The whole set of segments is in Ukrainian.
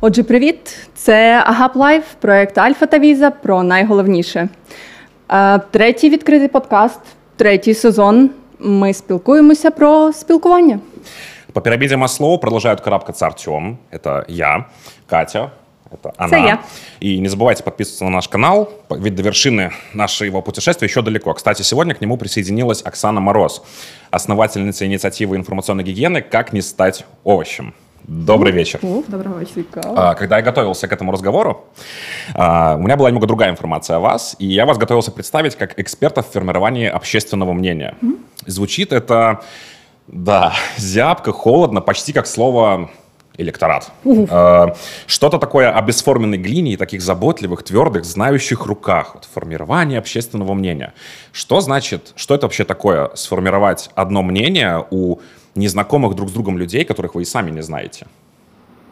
Отже, привіт! Це Агап Лайф, проект Альфа та Віза про найголовніше. Е, третій відкритий подкаст, третій сезон. Ми спілкуємося про спілкування. По пирамиде Маслоу продолжают карабкаться Артем, это я, Катя, это она. Это я. И не забывайте подписываться на наш канал, ведь до вершины нашего путешествия еще далеко. Кстати, сегодня к нему присоединилась Оксана Мороз, основательница инициативы информационной гигиены «Как не стать овощем». Добрый вечер. Доброго вечера. А, Когда я готовился к этому разговору, а, у меня была немного другая информация о вас, и я вас готовился представить как эксперта в формировании общественного мнения. Звучит это, да, зябко, холодно, почти как слово электорат. А, Что-то такое о бесформенной глине и таких заботливых, твердых, знающих руках. Вот формирование общественного мнения. Что значит, что это вообще такое, сформировать одно мнение у незнакомых друг с другом людей, которых вы и сами не знаете?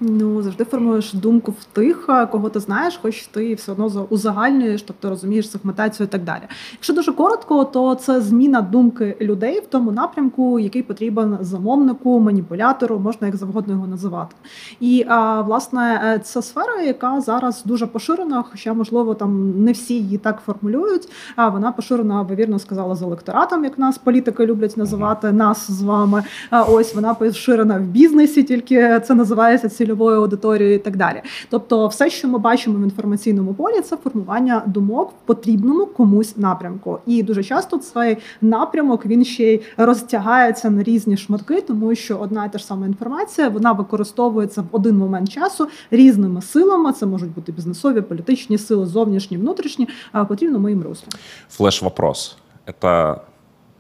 Ну, завжди формуєш думку в тих, кого ти знаєш, хоч ти все одно за- узагальнюєш, тобто розумієш сегментацію і так далі. Якщо дуже коротко, то це зміна думки людей в тому напрямку, який потрібен замовнику, маніпулятору, можна як завгодно його називати. І власне це сфера, яка зараз дуже поширена, хоча можливо там не всі її так формулюють. А вона поширена, ви вірно сказала, з електоратом, як нас політики люблять називати нас з вами. Ось вона поширена в бізнесі, тільки це називається цільовою аудиторією і так далі. Тобто, все, що ми бачимо в інформаційному полі, це формування думок в потрібному комусь напрямку. І дуже часто цей напрямок він ще й розтягається на різні шматки, тому що одна і та ж сама інформація вона використовується в один момент часу різними силами. Це можуть бути бізнесові, політичні сили, зовнішні, внутрішні, потрібно моїм руслом. Флеш-вопрос. Это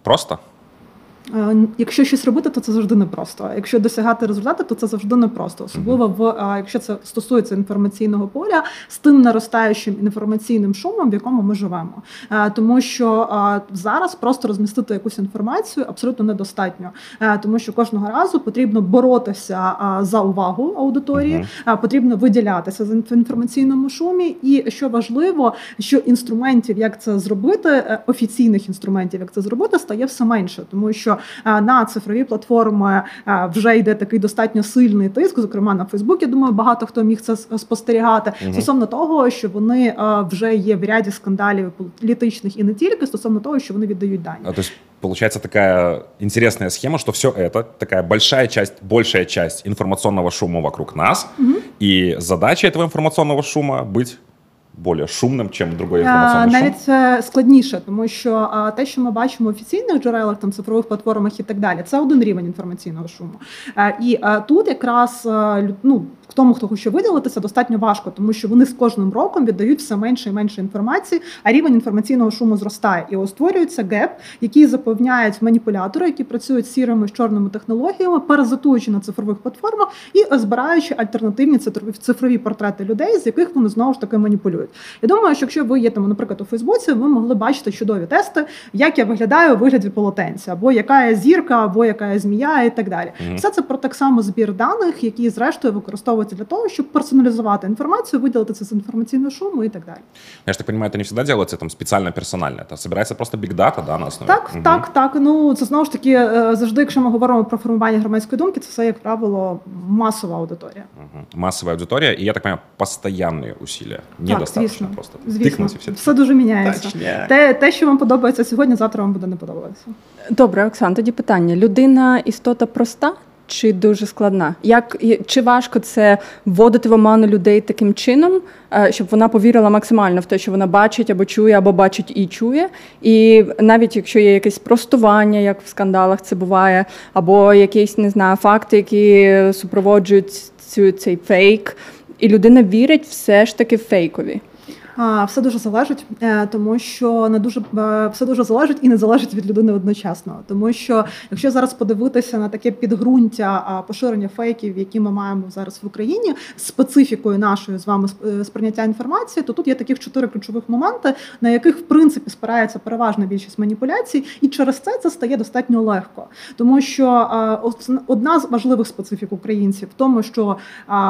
просто? Е, Якщо щось робити, то це завжди непросто. А Якщо досягати результату, то це завжди непросто. Особливо в якщо це стосується інформаційного поля з тим наростаючим інформаційним шумом, в якому ми живемо. Е, Тому що зараз просто розмістити якусь інформацію абсолютно недостатньо, Е, тому що кожного разу потрібно боротися за увагу аудиторії, потрібно виділятися з інф- інформаційному шумі. І що важливо, що інструментів, як це зробити, е, офіційних інструментів, як це зробити, стає все менше, тому що е, на цифрові платформи е, вже йде такий достатньо сильний тиск. Зокрема, на Фейсбук, я думаю, багато хто міг це с- спостерігати Мгм. стосовно того, що вони е, вже є в ряді скандалів політичних і не тільки стосовно того, що вони віддають дані. А, То есть получается такая интересная схема, что все это такая большая часть, большая часть информационного шума вокруг нас, и задача этого информационного шума быть более шумним, чим другої информационный шум. Навіть це складніше, тому що те, що ми бачимо в офіційних джерелах, там цифрових платформах і так далі, це один рівень інформаційного шуму. І тут якраз е, тому, хто хоче виділитися, достатньо важко, тому що вони з кожним роком віддають все менше і менше інформації, а рівень інформаційного шуму зростає. І ось створюється геп, який заповняють маніпулятори, які працюють з сірими з чорними технологіями, паразитуючи на цифрових платформах і збираючи альтернативні цифрові- портрети людей, з яких вони знову ж таки маніпулюють. Я думаю, що якщо ви є там, наприклад, у Фейсбуці, ви могли бачити чудові тести, як я виглядаю у вигляді полотенця, або яка я зірка, або яка я змія, і так далі. Все це про так само збір даних, які зрештою використовуються для того, щоб персоналізувати інформацію, виділити це з інформаційного шуму і так далі. Я ж так понимаю, это не всегда делается там специально персонально. Это собирается просто big data, да, на основе. Так, Мгм. так, так. Ну це знову ж таки е, завжди, якщо ми говоримо про формування громадської думки, це все як правило масова аудиторія. Мгм. Массовая аудитория, и я так понимаю, постоянные усилия. Недостаточно звісно. просто Звісно, тыкнуть и все. все дуже міняється. Точняк. Те, те, що вам подобається сьогодні, завтра вам буде не подобатися. Добре, Оксан, тоді питання: людина істота проста чи дуже складна? Як чи важко це вводити в оману людей таким чином, е, щоб вона повірила максимально в те, що вона бачить або чує, або бачить і чує? І навіть якщо є якесь простування, як в скандалах це буває, або якісь не знаю, факти, які супроводжують цю цей фейк, і людина вірить все ж таки фейкові. Все дуже залежить, е, тому що не дуже е, все дуже залежить і не залежить від людини одночасно. Тому що якщо зараз подивитися на таке підґрунтя поширення фейків, які ми маємо зараз в Україні, специфікою нашої з вами е, сприйняття інформації, то тут є таких чотири ключових моменти, на яких в принципі спирається переважна більшість маніпуляцій, і через це це стає достатньо легко, тому що одна з важливих специфік українців в тому, що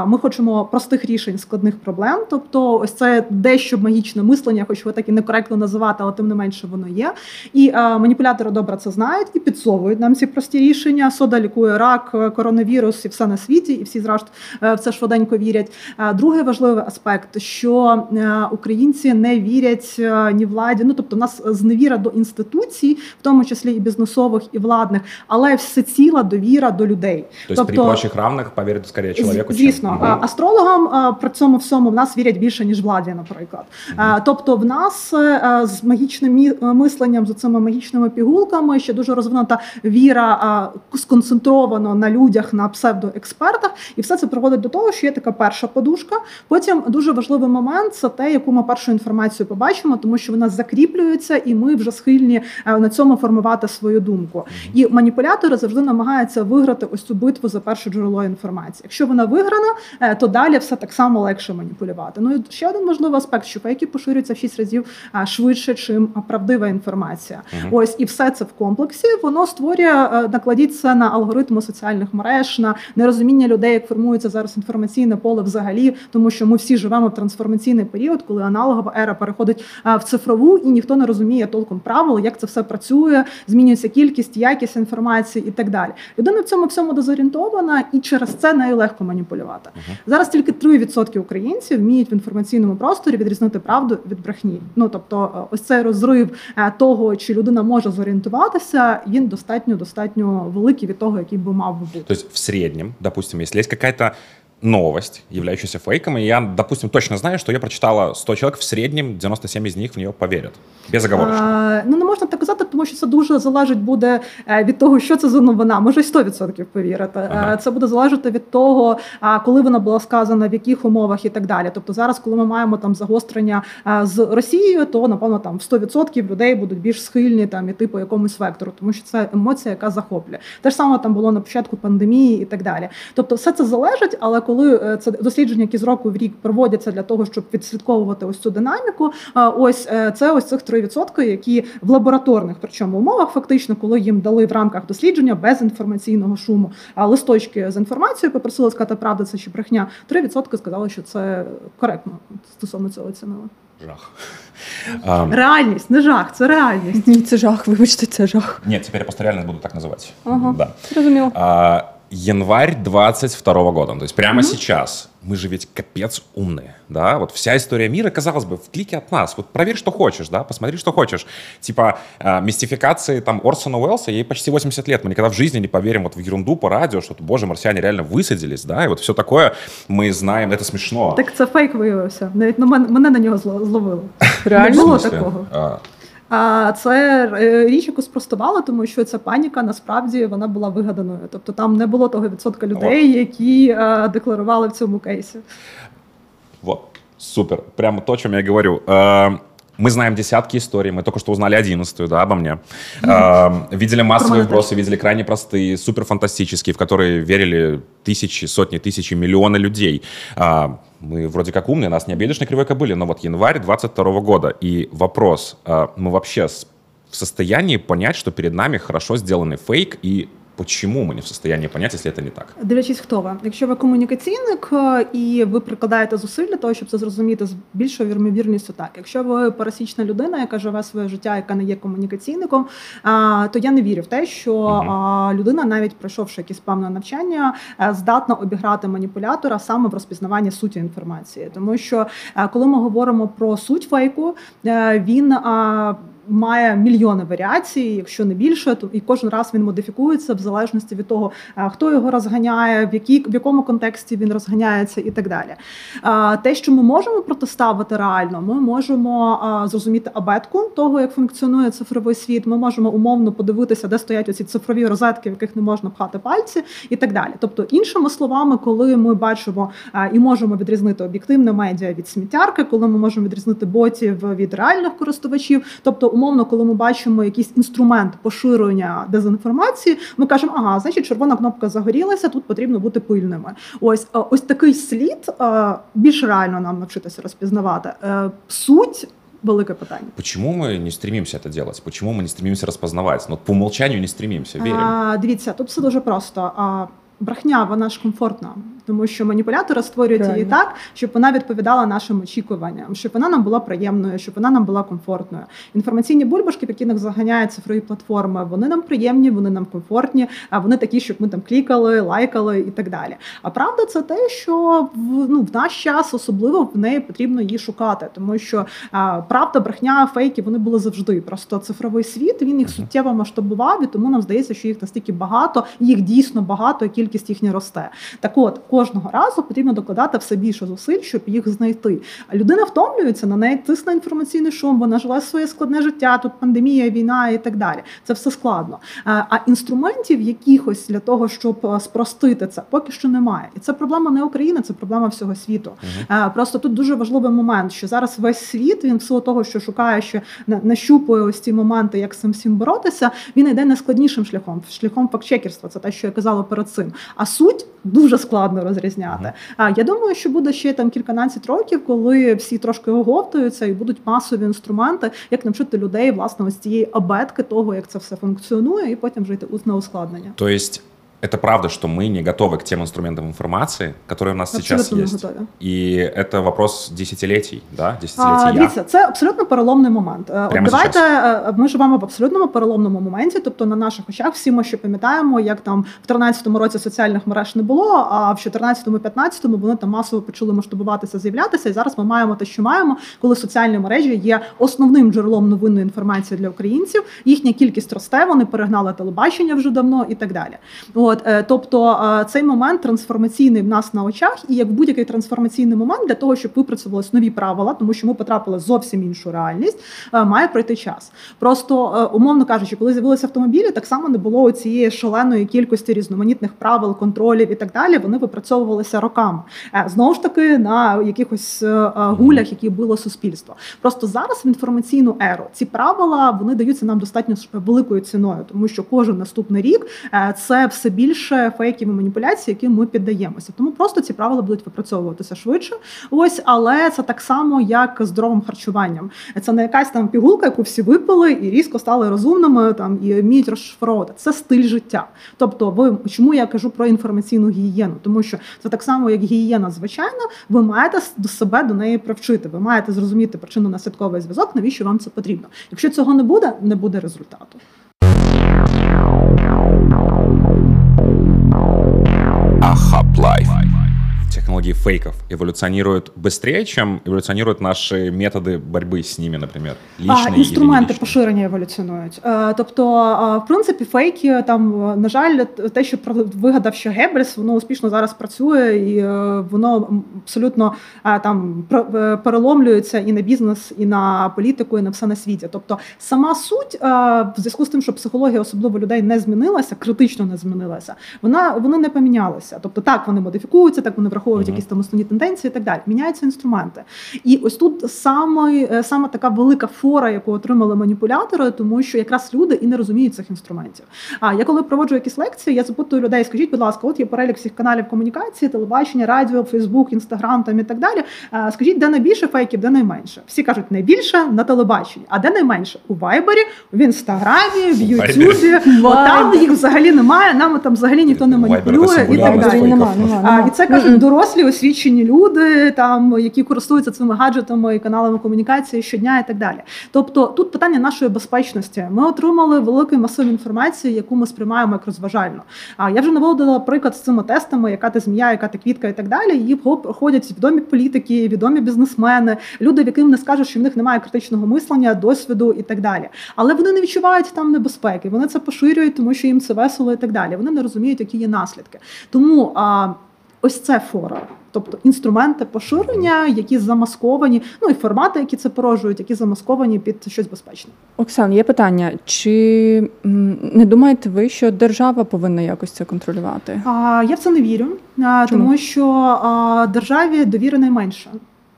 ми хочемо простих рішень складних проблем, тобто ось це дещо щоб магічне мислення, хоч ви так і некоректно називати, але тим не менше воно є. І а, маніпулятори добре це знають і підсовують нам ці прості рішення. Сода лікує рак, коронавірус і все на світі, і всі зрештою в це швиденько вірять. Другий важливий аспект, що українці не вірять ні владі, ну тобто, в нас зневіра до інституцій, в тому числі і бізнесових, і владних, але все ціла довіра до людей. Тобто, тобто при прочих равних повірити скоріше чоловіку? Звісно, чим? астрологам при цьому всьому в нас вірять більше ніж владі, наприклад. Угу. Тобто, в нас е, з магічним мисленням, з цими магічними пігулками ще дуже розвинута віра сконцентровано на людях, на псевдоекспертах, і все це приводить до того, що є така перша подушка. Потім дуже важливий момент це те, яку ми першу інформацію побачимо, тому що вона закріплюється, і ми вже схильні е, на цьому формувати свою думку. І маніпулятори завжди намагаються виграти ось цю битву за перше джерело інформації. Якщо вона виграна, е, то далі все так само легше маніпулювати. Ну і ще один важливий аспект, що фейки поширюються в 6 разів е, швидше, чим правдива інформація. Uh-huh. Ось і все це в комплексі. Воно створює накладіть це на алгоритми соціальних мереж, на нерозуміння людей, як формується зараз інформаційне поле взагалі, тому що ми всі живемо в трансформаційний період, коли аналогова ера переходить в цифрову, і ніхто не розуміє толком правил, як це все працює, змінюється кількість, якість інформації і так далі. Людина в цьому всьому дезорієнтована, і через це нею легко маніпулювати. Uh-huh. Зараз тільки 3% українців вміють в інформаційному просторі відрізнити правду від брехні. Ну тобто, е, ось цей розрив е, того, чи людина може зорієнтуватися, він достатньо достатньо великий від того, який би мав би бути. Тобто в середньому, допустим, якщо є якась новость, являющаяся фейком, и я, допустим, точно знаю, что я прочитала 100 человек, в среднем 97 из них в нее повірять. Без оговорочно. Ну, не можна так казати, тому що це дуже залежить буде е, від того, що це за новина. Може й 100% повірити. Е, ага. Це буде залежати від того, коли вона була сказана, в яких умовах і так далі. Тобто зараз, коли ми маємо там загострення е, з Росією, то напевно там 100% людей будуть більш схильні там іти по якомусь вектору, тому що це емоція, яка захоплює. Те ж саме там було на початку пандемії і так далі. Тобто, все це залежить, але коли е, це дослідження, які з року в рік проводяться для того, щоб відслідковувати ось цю динаміку, е, ось е, це ось цих 3%, які в лабораторних причому умовах, фактично, коли їм дали в рамках дослідження без інформаційного шуму, а листочки з інформацією попросили сказати, правда це чи брехня. 3% сказали, що це коректно стосовно цього оцінили. Жах. Реальність, не жах, це реальність. Ні, це жах, вибачте, це жах. Ні, тепер я просто реально буду так називати. Ага, да. Зрозуміло. А, январь 22 года. То есть прямо mm-hmm. сейчас. Мы же ведь капец умные, да? Вот вся история мира, казалось бы, в клике от нас. Вот проверь, что хочешь, да? Посмотри, что хочешь. Типа э, мистификации там Орсона Уэллса, ей почти 80 лет. Мы никогда в жизни не поверим вот в ерунду по радио, что, боже, марсиане реально высадились, да? И вот все такое мы знаем, это смешно. Так це фейк виявився. Навіть на мене на нього зловили. Реально Не було такого. А, а це е, річ, яку спростували, тому що ця паніка насправді вона була вигаданою. Тобто там не було того відсотка людей, які а, е, декларували в цьому кейсі. Вот, супер. Прямо то, о чем я говорю. Е, Мы знаем десятки историй, мы только что узнали одиннадцатую, да, обо мне. Э, видели массовые вбросы, видели крайне простые, супер фантастические, в которые верили тысячи, сотни, тысячи, миллионы людей. Э, мы вроде как умные, нас не обидишь на кривой кобыле, но вот январь 22 года, и вопрос, э, мы вообще в состоянии понять, что перед нами хорошо сделанный фейк, и Почому ми не в состоянні поняти, якщо це не так? Дивлячись, хто ви. Якщо ви комунікаційник е, і ви прикладаєте зусиль для того, щоб це зрозуміти з більшою вірмовірністю, так. Якщо ви пересічна людина, яка живе своє життя, яка не є комунікаційником, то я не вірю в те, що угу. людина, навіть пройшовши якісь певне навчання, е, здатна обіграти маніпулятора саме в розпізнаванні суті інформації. Тому що е, коли ми говоримо про суть фейку, він має мільйони варіацій, якщо не більше, то і кожен раз він модифікується в залежності від того, хто його розганяє, в якій в якому контексті він розганяється, і так далі. Те, що ми можемо протиставити реально, ми можемо зрозуміти абетку того, як функціонує цифровий світ. Ми можемо умовно подивитися, де стоять оці цифрові розетки, в яких не можна пхати пальці, і так далі. Тобто, іншими словами, коли ми бачимо і можемо відрізнити об'єктивне медіа від сміттярки, коли ми можемо відрізнити ботів від реальних користувачів, тобто умовно, коли ми бачимо якийсь інструмент поширення дезінформації, ми кажемо, ага, значить, червона кнопка загорілася, тут потрібно бути пильними. Ось е, ось такий слід е, більш реально нам навчитися розпізнавати. Е, суть. Велике питання. Почему мы не стремимся это делать? Почему мы не стремимся розпознавати? Ну, по умолчанию не стремимся, верим. А, Дивіться, тут все дуже просто. А, Брехня, вона ж комфортна. тому що маніпулятори створюють Реально. її так, щоб вона відповідала нашим очікуванням, щоб вона нам була приємною, щоб вона нам була комфортною. Інформаційні бульбашки, в які нас заганяють цифрові платформи, вони нам приємні, вони нам комфортні, а вони такі, щоб ми там клікали, лайкали і так далі. А правда, це те, що в ну в наш час особливо в неї потрібно її шукати, тому що а, правда, брехня, фейки вони були завжди. Просто цифровий світ він їх суттєво масштабував, і тому нам здається, що їх настільки багато, їх дійсно багато, і кількість їхня росте. Так, от кожного разу потрібно докладати все більше зусиль, щоб їх знайти. А людина втомлюється на неї тисне інформаційний шум. Вона жила своє складне життя. Тут пандемія, війна і так далі. Це все складно. А інструментів якихось для того, щоб спростити це, поки що немає. І це проблема не України, це проблема всього світу. Uh-huh. Просто тут дуже важливий момент, що зараз весь світ він в силу того, що шукає, що нащупує ось ці моменти, як з цим всім боротися. Він йде найскладнішим шляхом, шляхом фактчекерства. Це те, що я казала перед цим. А суть дуже складно розрізняти. А я думаю, що буде ще там кільканадцять років, коли всі трошки оговтуються і будуть масові інструменти, як навчити людей власне ось цієї абетки того, як це все функціонує, і потім жити на ускладнення. То есть это правда, что мы не готовы к тем инструментам информации, которые у нас абсолютно сейчас есть. Готові. І это вопрос десятилетий, да? Десятилетий а, Дивіться, це абсолютно переломний момент. Е, Прямо Давайте сейчас. Е, ми живемо в абсолютному переломному моменті. Тобто на наших очах всі ми ще пам'ятаємо, як там в 13-му році соціальних мереж не було, а в 14-му, вони там масово почали масштабуватися, з'являтися. І зараз ми маємо те, що маємо, коли соціальні мережі є основним джерелом новинної інформації для українців. Їхня кількість росте, вони перегнали телебачення вже давно і так далі. От е, тобто цей момент трансформаційний в нас на очах, і як будь-який трансформаційний момент для того, щоб випрацювалися нові правила, тому що ми потрапили зовсім іншу реальність, е, має пройти час. Просто е, умовно кажучи, коли з'явилися автомобілі, так само не було цієї шаленої кількості різноманітних правил, контролів і так далі. Вони випрацьовувалися роками. Знову ж таки, на якихось гулях, які було суспільство. Просто зараз в інформаційну еру ці правила вони даються нам достатньо великою ціною, тому що кожен наступний рік це все більше фейків і маніпуляцій, яким ми піддаємося. Тому просто ці правила будуть випрацьовуватися швидше. Ось, але це так само, як здоровим харчуванням. Це не якась там пігулка, яку всі випили і різко стали розумними там і вміють розшифровувати. Це стиль життя. Тобто, ви чому я кажу про інформаційну гігієну? Тому що це так само, як гігієна, звичайно, ви маєте до себе до неї привчити. Ви маєте зрозуміти причину наслідковий зв'язок, навіщо вам це потрібно. Якщо цього не буде, не буде результату. Hop Life. технологии фейков эволюционируют быстрее, чем эволюционируют наші методи боротьби з ними, наприклад, лічні, а, інструменти поширення еволюціонують. Е, тобто, в принципі, фейки там, на жаль, те, що вигадав ще Геббельс, воно успішно зараз працює, і е, воно абсолютно там е, переломлюється і на бізнес, і на політику, і на все на світі. Тобто, сама суть в зв'язку з тим, що психологія особливо людей не змінилася, критично не змінилася. Вона вони не помінялися. Тобто, так вони модифікуються, так вони враховують mm-hmm. якісь там основні тенденції і так далі. Міняються інструменти. І ось тут саме, е, саме така велика фора, яку отримали маніпулятори, тому що якраз люди і не розуміють цих інструментів. А я коли проводжу якісь лекції, я запитую людей, скажіть, будь ласка, от є перелік всіх каналів комунікації, телебачення, радіо, Фейсбук, Інстаграм там і так далі. Скажіть, де найбільше фейків, де найменше? Всі кажуть, найбільше на телебаченні, а де найменше? У Вайбері, в інстаграмі, в Ютубі. Там їх взагалі немає. Нам там взагалі ніхто не маніпулює і так далі. І це кажуть дорослі освічені люди, там які користуються цими гаджетами і каналами комунікації щодня і так далі. Тобто тут питання нашої безпечності. Ми отримали великий масив інформації, яку ми сприймаємо як розважальну. А я вже наводила приклад з цими тестами, яка ти змія, яка ти квітка і так далі. Її проходять відомі політики, відомі бізнесмени, люди, в яким не скажуть, що в них немає критичного мислення, досвіду і так далі. Але вони не відчувають там небезпеки. Вони це поширюють, тому що їм це весело і так далі. Вони не розуміють, які є наслідки. Тому а, ось це фора. Тобто інструменти поширення, які замасковані, ну і формати, які це породжують, які замасковані під щось безпечне. Оксан, є питання: чи не думаєте ви, що держава повинна якось це контролювати? А, Я в це не вірю, Чому? тому що а, державі довіри найменше.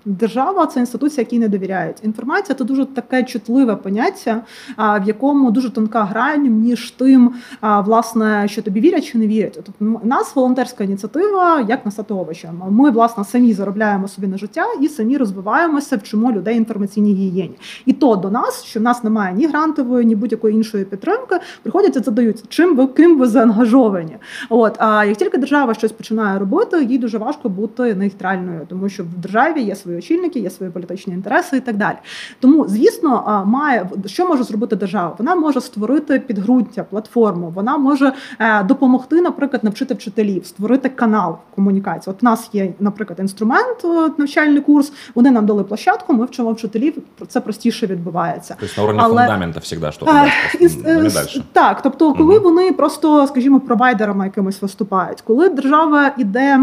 Держава це інституція, якій не довіряють. Інформація це дуже таке чутливе поняття, в якому дуже тонка грань між тим, власне, що тобі вірять чи не вірять. Тобто у нас волонтерська ініціатива, як на овочем. Ми власне самі заробляємо собі на життя і самі розвиваємося, вчимо людей інформаційній гігієні. І то до нас, що в нас немає ні грантової, ні будь-якої іншої підтримки, приходять і задають, чим ви ким ви заангажовані. От а як тільки держава щось починає робити, їй дуже важко бути нейтральною, тому що в державі є свої очільники, є свої політичні інтереси і так далі. Тому, звісно, має що може зробити держава? Вона може створити підґрунтя, платформу, вона може е, допомогти, наприклад, навчити вчителів, створити канал комунікації. От в нас є, наприклад, інструмент, навчальний курс. Вони нам дали площадку. Ми вчимо вчителів. це простіше відбувається. Тобто на уровні Але... фундамента завжди щось далі. Так, тобто, коли угу. вони просто, скажімо, провайдерами якимось виступають, коли держава іде.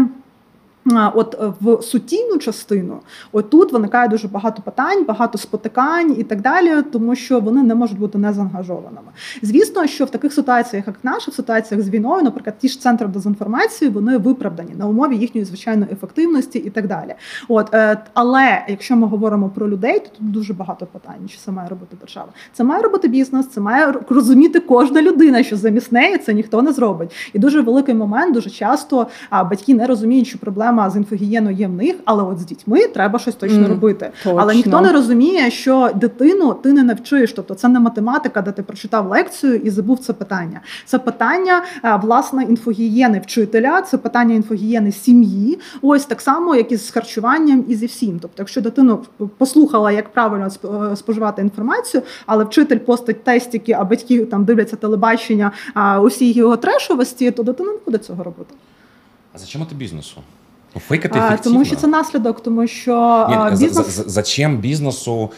От е, в сутійну частину, отут виникає дуже багато питань, багато спотикань і так далі, тому що вони не можуть бути незаангажованими. Звісно, що в таких ситуаціях, як наша, в ситуаціях з війною, наприклад, ті ж центри дезінформації, вони виправдані на умові їхньої звичайної ефективності і так далі. От е, але якщо ми говоримо про людей, то тут дуже багато питань, що це має робити держава. Це має робити бізнес, це має розуміти кожна людина, що замість неї це ніхто не зробить. І дуже великий момент, дуже часто батьки не розуміють, що проблема з інфогієною є в них, але от з дітьми треба щось точно mm, робити. Точно. Але ніхто не розуміє, що дитину ти не навчиш. Тобто це не математика, де ти прочитав лекцію і забув це питання. Це питання власне інфогієни вчителя, це питання інфогієни сім'ї. Ось так само, як і з харчуванням і зі всім. Тобто, якщо дитину послухала, як правильно е, споживати інформацію, але вчитель постить тестики, а батьки там дивляться телебачення усі його трешовості, то дитина не буде цього робити. А зачем це бізнесу? Фейк это ефективно. Тому що це наслідок, тому що Ні, бізнес... за, за, зачем бізнесу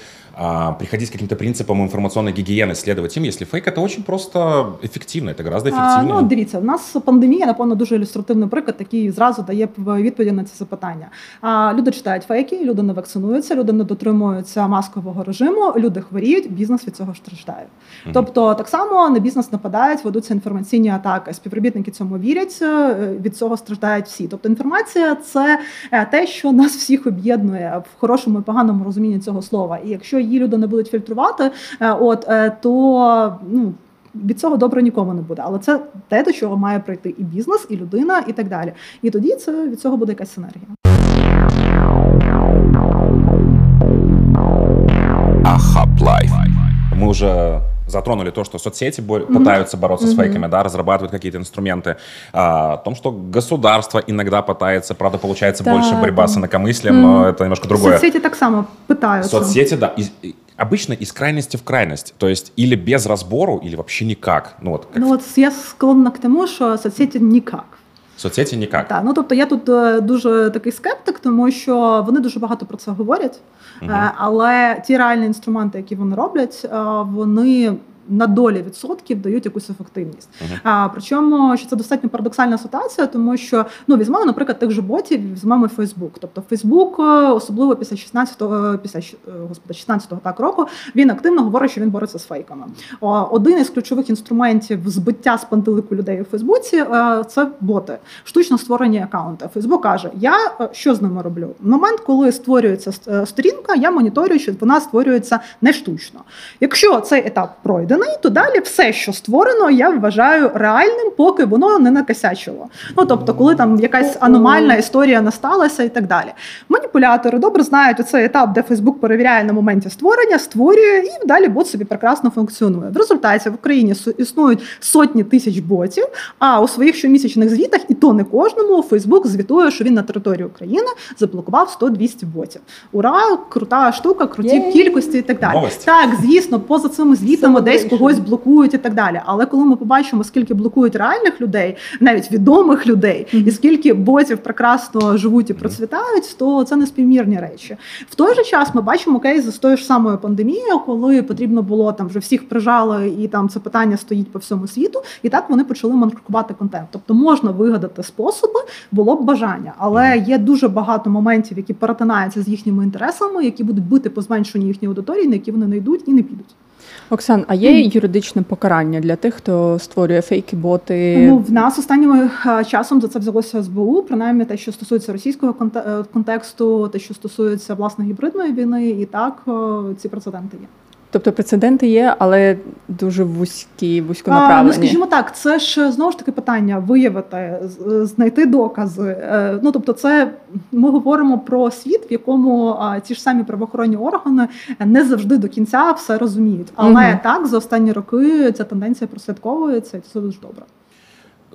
а, приходить к каким-то принципам информационной гигиены, следовать им, если фейк это очень просто ефективно, це гораздо ефективніше. А, ну, дивіться, у нас пандемія, напевно, дуже ілюстративний приклад, який зразу дає відповіді на це запитання. А, Люди читають фейки, люди не вакцинуються, люди не дотримуються маскового режиму, люди хворіють, бізнес від цього страждає. Угу. Тобто, так само на бізнес нападають, ведуться інформаційні атаки. Співробітники цьому вірять, е, від цього страждають всі. Тобто, інформація це е, те, що нас всіх об'єднує в хорошому і поганому розумінні цього слова. І якщо її люди не будуть фільтрувати, е, от е, то ну. Від цього добре нікому не буде, але це те, до чого має прийти і бізнес, і людина, і так далі. І тоді це від цього буде якась синергія. Ахаплайф. Ми вже затронули то, что соцсети бо- mm-hmm. пытаются бороться mm-hmm. с фейками, да, разрабатывают какие-то инструменты. А, о том, что государство иногда пытается, правда, получается да, больше борьба да. с инакомыслием, mm-hmm. но это немножко другое. Соцсети так само пытаются. Соцсети, да. И, и, обычно из крайности в крайность. То есть или без разбору, или вообще никак. Ну, вот, как... ну, вот я склонна к тому, що соцсети никак. Соцсеті ніяк. Так, ну тобто я тут е, дуже такий скептик, тому що вони дуже багато про це говорять, угу. але ті реальні інструменти, які вони роблять, е, вони на долі відсотків дають якусь ефективність. Uh-huh. А причому що це достатньо парадоксальна ситуація, тому що ну візьмемо, наприклад, тих же ботів, візьмемо Фейсбук. Тобто Фейсбук, особливо після 16-го, після господи, 16-го так року, він активно говорить, що він бореться з фейками. Один із ключових інструментів збиття з пантелику людей у Фейсбуці е, це боти, штучно створені акаунти. Фейсбук каже: Я е, що з ними роблю? В момент, коли створюється е, сторінка, я моніторю, що вона створюється не штучно. Якщо цей етап пройде створений, то далі все, що створено, я вважаю реальним, поки воно не накосячило. Ну тобто, коли там якась аномальна історія насталася і так далі. Маніпулятори добре знають оцей етап, де Фейсбук перевіряє на моменті створення, створює, і далі бот собі прекрасно функціонує. В результаті в Україні існують сотні тисяч ботів. А у своїх щомісячних звітах, і то не кожному, Фейсбук звітує, що він на території України заблокував 100-200 ботів. Ура, крута штука, круті Є. кількості і так далі. Новость. Так, звісно, поза цими звітами десь когось блокують і так далі. Але коли ми побачимо, скільки блокують реальних людей, навіть відомих людей, mm-hmm. і скільки ботів прекрасно живуть і процвітають, то це не співмірні речі. В той же час ми бачимо кейс з тою ж самою пандемією, коли потрібно було там вже всіх прижали, і там це питання стоїть по всьому світу. І так вони почали манкрукувати контент. Тобто можна вигадати способи, було б бажання, але є дуже багато моментів, які перетинаються з їхніми інтересами, які будуть бити по зменшенню їхньої аудиторії, на які вони не йдуть і не підуть. Оксан, а є юридичне покарання для тих, хто створює фейки, боти? Ну в нас останнім е, часом за це взялося СБУ, принаймні те, що стосується російського е, контексту, те, що стосується власне гібридної війни, і так ці прецеденти є. Тобто прецеденти є, але дуже вузькі, вузьконаправлені. А, ну, скажімо так, це ж знову ж таки питання виявити, знайти докази. Ну тобто, це ми говоримо про світ, в якому ті ж самі правоохоронні органи не завжди до кінця все розуміють. Але угу. так за останні роки ця тенденція прослідковується, і це дуже добре.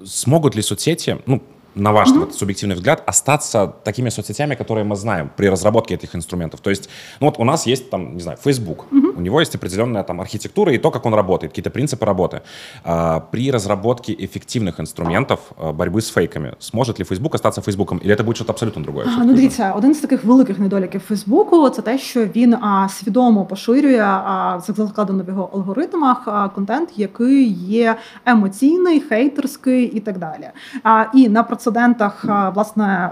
Зможуть ли соцсети, ну на ваш mm-hmm. вот, субъективный взгляд, остаться такими соцсетями, которые мы знаем при разработке этих инструментов? То есть, ну вот у нас есть там, не знаю, Facebook, mm-hmm. у него есть определенная там архитектура и то, как он работает, какие-то принципы работы. А, при разработке эффективных инструментов а, борьбы з фейками, сможет ли Facebook остаться Фейсбуком, или це буде щось абсолютно другое? А, ну дивіться, один з таких великих недоліків Фейсбуку це те, що він а, свідомо поширює а, закладено в його алгоритмах а, контент, який є емоційний, хейтерський і так далі. А, І на прецедентах власне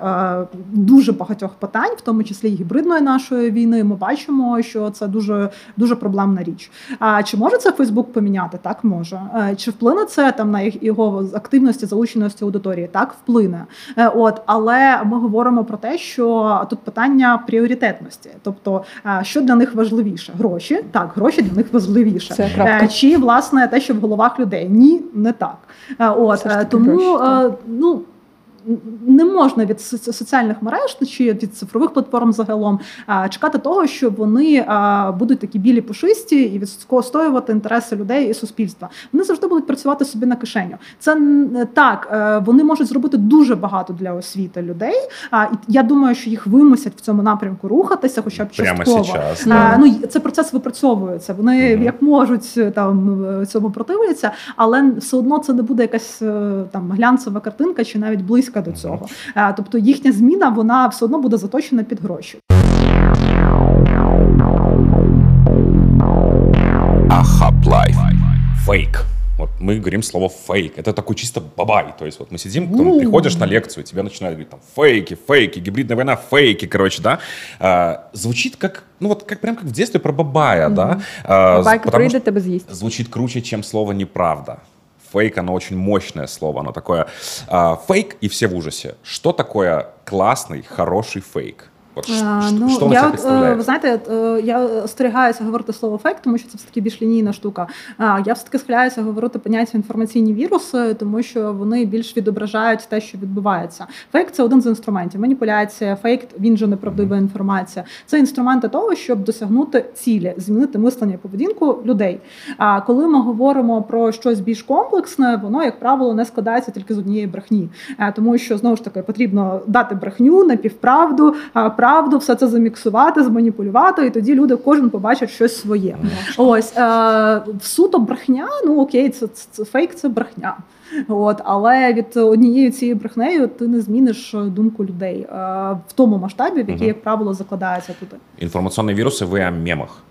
дуже багатьох питань, в тому числі і гібридної нашої війни, ми бачимо, що це дуже дуже проблемна річ. А чи може це Фейсбук поміняти? Так може. Чи вплине це там на його активності, залученості аудиторії? Так вплине. Е, от, але ми говоримо про те, що тут питання пріоритетності, тобто що для них важливіше? Гроші так, гроші для них важливіше. Це е, Чи власне те, що в головах людей? Ні, не так. Е, от тому гроші, ну не можна від соціальних мереж чи від цифрових платформ загалом чекати того, що вони будуть такі білі пушисті і відстоювати інтереси людей і суспільства. Вони завжди будуть працювати собі на кишеню. Це так, е, вони можуть зробити дуже багато для освіти людей. А і я думаю, що їх вимусять в цьому напрямку рухатися, хоча б частково. Сейчас, да. Ну це процес випрацьовується. Вони угу. як можуть там цьому противляться, але все одно це не буде якась е, там глянцева картинка, чи навіть близько близька до цього. Тобто їхня зміна вона все одно буде заточена під гроші. Ахаплайф. Фейк. Вот мы говорим слово фейк. Это такой чисто бабай. То есть вот мы сидим, потом приходишь на лекцию, тебе начинают говорить там фейки, фейки, гибридная война, фейки, короче, да. А, звучит как, ну вот как прям как в детстве про бабая, mm-hmm. да. А, Бабайка прийде, тебе з'їсть. Звучит круче, чем слово неправда фейк, оно очень мощное слово, оно такое э, фейк и все в ужасе. Что такое классный, хороший фейк? От, а, ну, що я от, е, ви знаєте, е, я остерігаюся говорити слово фейк, тому що це все таки більш лінійна штука. А я все таки схиляюся говорити поняття інформаційні віруси, тому що вони більш відображають те, що відбувається. Фейк це один з інструментів. Маніпуляція, фейк він же неправдива інформація. Це інструменти того, щоб досягнути цілі, змінити мислення і поведінку людей. А коли ми говоримо про щось більш комплексне, воно як правило не складається тільки з однієї брехні, тому що знову ж таки потрібно дати брехню, напівправду правду, все це заміксувати, зманіпулювати, і тоді люди кожен побачить щось своє. Ось е, суто брехня, ну окей, це, це, це фейк, це брехня. От, але від однієї цієї брехнею ти не зміниш думку людей е, в тому масштабі, в який, як правило, закладається туди. Інформаційні віруси в мемах.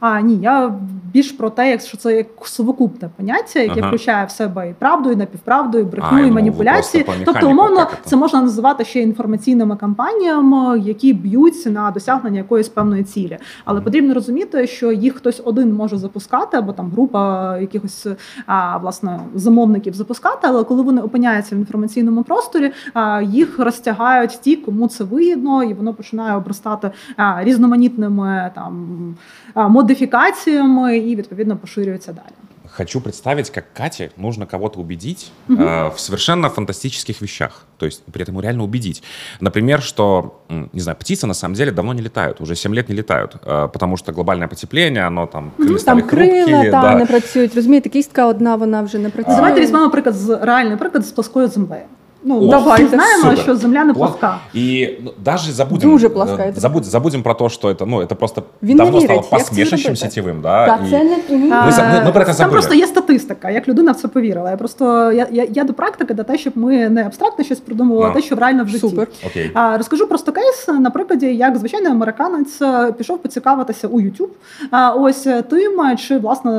А ні, я більш про те, якщо це як совокупне поняття, яке ага. включає в себе і правду, і напівправду, і брехню, а, і ну, маніпуляції. Тобто, умовно, це можна називати ще інформаційними кампаніями, які б'ються на досягнення якоїсь певної цілі. Але потрібно розуміти, що їх хтось один може запускати, або там група якихось а, власне замовників запускати. Але коли вони опиняються в інформаційному просторі, а, їх розтягають ті, кому це вигідно, і воно починає обростати а, різноманітними там модифікаціями модификациями и, відповідно, поширюється далі. Хочу представить, как Кате нужно кого-то убедить угу. э, в совершенно фантастических вещах. То есть при этом реально убедить. Например, что, не знаю, птицы на самом деле давно не летают, уже 7 лет не летают, э, потому что глобальное потепление, оно там крылья стали там крила, хрупкі, та, да. не працюють. Розумієте, кістка одна, вона вже не працює. Давайте візьмемо, наприклад, з реальний приклад з плоскою землею. Ну, О, давайте знаємо, супер. що земля не плоска. И ну, даже забудем, Дуже плоска. Э, забудь, забудем про то, что это, ну, это просто Він давно вірить, стало посмешищем сетевим. Да? Та, і... це не... ми, ми, ми про це Там просто є статистика, як людина в це повірила. Я просто я, я, я до практики, до те, щоб ми не абстрактно щось придумували, а те, що реально в житті. Супер. Окей. А, розкажу просто кейс на прикладі, як звичайний американець е, пішов поцікавитися у YouTube. А, ось е, тим, чи власне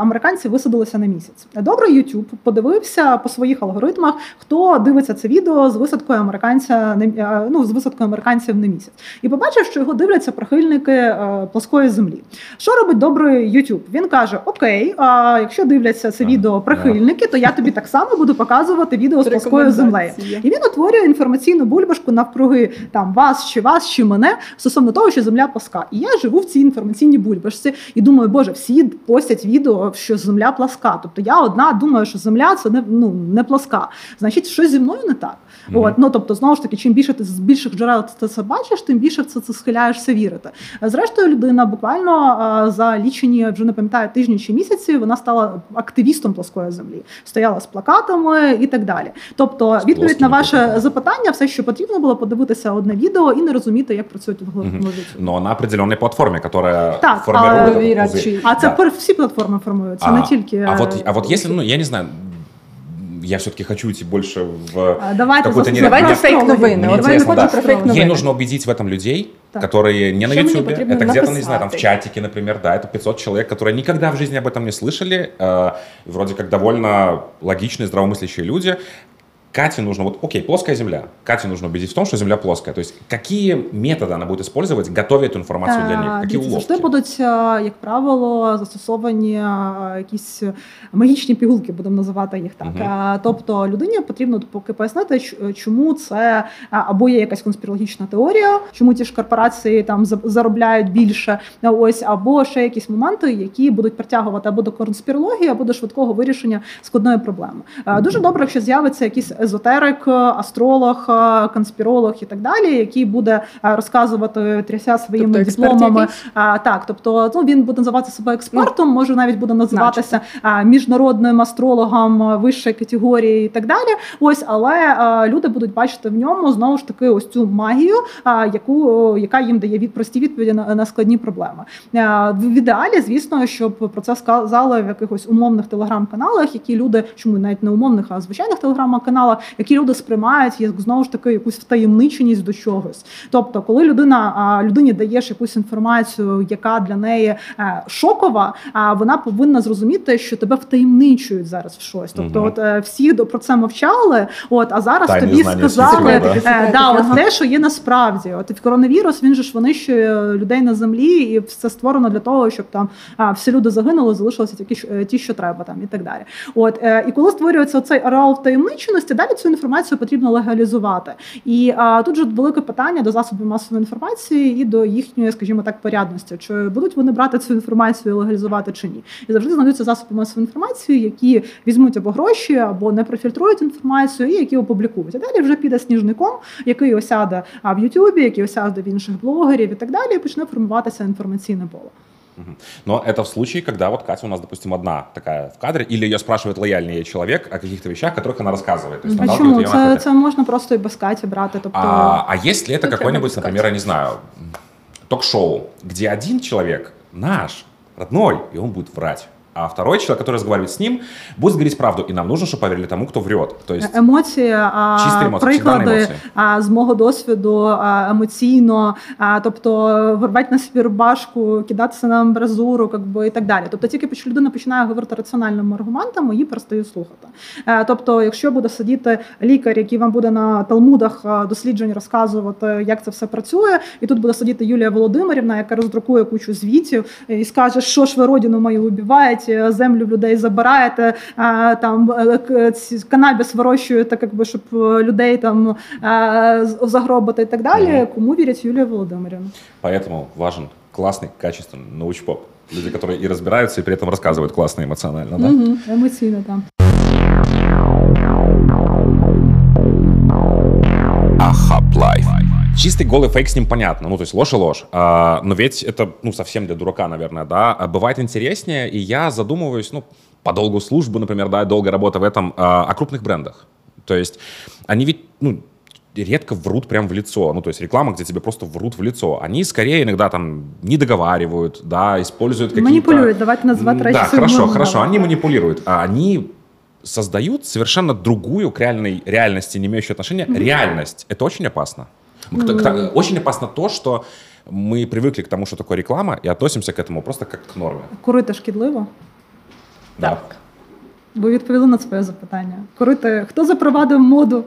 американці висадилися на місяць. Добре, YouTube подивився по своїх алгоритмах, хто дивиться дивиться це відео з висадкою американця ну, з висадкою американців на місяць, і побачив, що його дивляться прихильники плоскої землі. Що робить добрий YouTube? Він каже: Окей, а якщо дивляться це відео прихильники, то я тобі так само буду показувати відео з плоскою землею. І він утворює інформаційну бульбашку навкруги там вас чи вас, чи мене стосовно того, що земля пласка. І я живу в цій інформаційній бульбашці і думаю, боже, всі постять відео, що земля пласка. Тобто я одна думаю, що земля це не ну не пласка. Значить, щось зі мною не так. Mm-hmm. От, ну тобто, знову ж таки, чим більше ти з більших джерел ти це бачиш, тим більше це це схиляєшся вірити. Зрештою, людина буквально за лічені вже не пам'ятаю тижні чи місяці, вона стала активістом плоскої землі, стояла з плакатами і так далі. Тобто, відповідь на ваше запитання, все, що потрібно було подивитися одне відео і не розуміти, як працюють в голові. Но на определенной платформі, яка так. А, а це да. всі платформи формуються, а, не тільки. А вот, а вот если, ну, я не знаю, я все-таки хочу идти больше в давайте, какой-то не... Давайте фейк-новини. Давайте да. про фейк Ей нужно убедить в этом людей, так. которые не на YouTube, это где-то, не знаю, там в чатике, например, да, это 500 человек, которые никогда в жизни об этом не слышали, э, вроде как довольно логичные, здравомыслящие люди, Кате нужно, вот, окей, плоская Земля. Кате нужно убедить в том, что Земля плоская. То есть, какие методи вона буде использовать, готовя цю інформацію для них? Які уловки? Завжди будуть, як правило, застосовані якісь магічні пігулки, будемо називати їх так. uh Тобто людині потрібно поки пояснити, чому це або є якась конспірологічна теорія, чому ті ж корпорації там заробляють більше, ось або ще якісь моменти, які будуть притягувати або до конспірології, або до швидкого вирішення складної проблеми. Дуже добре, якщо з'явиться якийсь езотерик, астролог, конспіролог і так далі, який буде розказувати тряся своїми тобто дипломами. А, Так, тобто ну, він буде називати себе експертом, ну, може навіть буде називатися а, міжнародним астрологом вищої категорії і так далі. Ось, але а, люди будуть бачити в ньому знову ж таки ось цю магію, а, яку яка їм дає від прості відповіді на, на складні проблеми. А, в ідеалі, звісно, щоб про це сказали в якихось умовних телеграм-каналах, які люди, чому навіть не умовних, а звичайних телеграм-каналах каналах, які люди сприймають як знову ж таки якусь втаємниченість до чогось. Тобто, коли людина людині даєш якусь інформацію, яка для неї е, шокова, вона повинна зрозуміти, що тебе втаємничують зараз в щось. Тобто, угу. от е, всі про це мовчали. От а зараз Тайні тобі сказали е, да, от те, що є насправді. От коронавірус він же ж винищує людей на землі, і все створено для того, щоб там всі люди загинули, залишилися тільки ті, що треба там і так далі. От і коли створюється цей ареал втаємниченості, далі цю інформацію потрібно легалізувати. І а, тут же велике питання до засобів масової інформації і до їхньої, скажімо так, порядності. Чи будуть вони брати цю інформацію і легалізувати чи ні? І завжди знайдуться засоби масової інформації, які візьмуть або гроші, або не профільтрують інформацію, і які опублікують. А далі вже піде сніжником, який осяде в Ютубі, який осяде в інших блогерів і так далі, і почне формуватися інформаційне поле. Но это в случае, когда вот Катя у нас, допустим, одна такая в кадре, или ее спрашивает лояльный ей человек о каких-то вещах, которых она рассказывает. То есть Почему? Це, це можна просто і без Каті брати. Тобто... А, а есть ли это какой-нибудь, например, я не знаю, ток-шоу, где один человек, наш, родной, и он будет врать? А второй человек, который разговаривает с ним, будет говорить правду. І нам нужно, щоб поверили тому, хто врет. То есть, емоції, чисті емоції, приклади емоції. з мого досвіду емоційно, тобто вирвати на собі рубашку, кидатися на амбразуру, би, і так далі. Тобто, тільки людина починає говорити раціональними аргументами, її перестаю слухати. Е, тобто, якщо буде сидіти лікар, який вам буде на талмудах досліджень розказувати, як це все працює, і тут буде сидіти Юлія Володимирівна, яка роздрукує кучу звітів і скаже, що ж ви родину мою убиваєте, Е, землю людей забираєте, там е, канабіс вирощуєте, якби щоб е, людей там загробити і так далі. Кому вірять Юлія Володимирівна? Поэтому важен классный, качественный научпоп. Люди, которые и разбираются, и при этом рассказывают классно эмоционально, да? Угу, эмоционально, да. Чистый голый фейк с ним понятно, ну, то есть ложь и ложь. А, но ведь это, ну, совсем для дурака, наверное, да. А бывает интереснее, и я задумываюсь, ну, по долгу службы, например, да, долгая работа в этом, а, о крупных брендах. То есть они ведь, ну, редко врут прям в лицо. Ну, то есть реклама, где тебе просто врут в лицо. Они скорее иногда там не договаривают, да, используют какие-то... Манипулируют, давайте назвать Да, хорошо, хорошо, они манипулируют. А они создают совершенно другую к реальной реальности, не имеющую отношения, mm-hmm. реальность. Это очень опасно. Mm. Очень опасно то, что мы привыкли к тому, что такое реклама, и относимся к этому просто как к норме. Курити шкідливо? Да. Так. Ви відповіли на своє запитання. Корити, хто запровадив моду?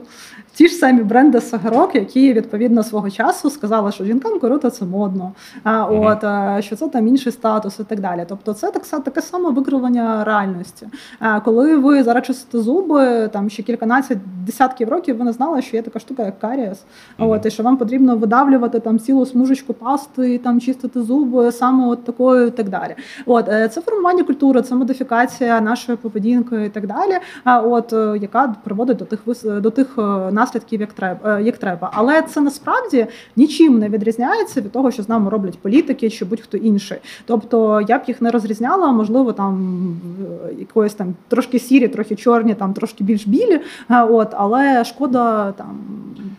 Ті ж самі бренди Сагарок, які відповідно свого часу сказали, що жінкам круто це модно, а от що це там інший статус і так далі. Тобто, це так таке саме викривлення реальності. А коли ви зараз чистите зуби, там ще кільканадцять десятків років, ви не знали, що є така штука, як карієс. От і що вам потрібно видавлювати там цілу смужечку пасти, там чистити зуби саме от такою і так далі. От е, це формування культури, це модифікація нашої поведінки і так далі. А от е, яка приводить до тих до тих е, наслідків, як треба, е, як треба. Але це насправді нічим не відрізняється від того, що з нами роблять політики чи будь-хто інший. Тобто я б їх не розрізняла, можливо, там е, якоїсь там трошки сірі, трохи чорні, там трошки більш білі. Е, от, але шкода там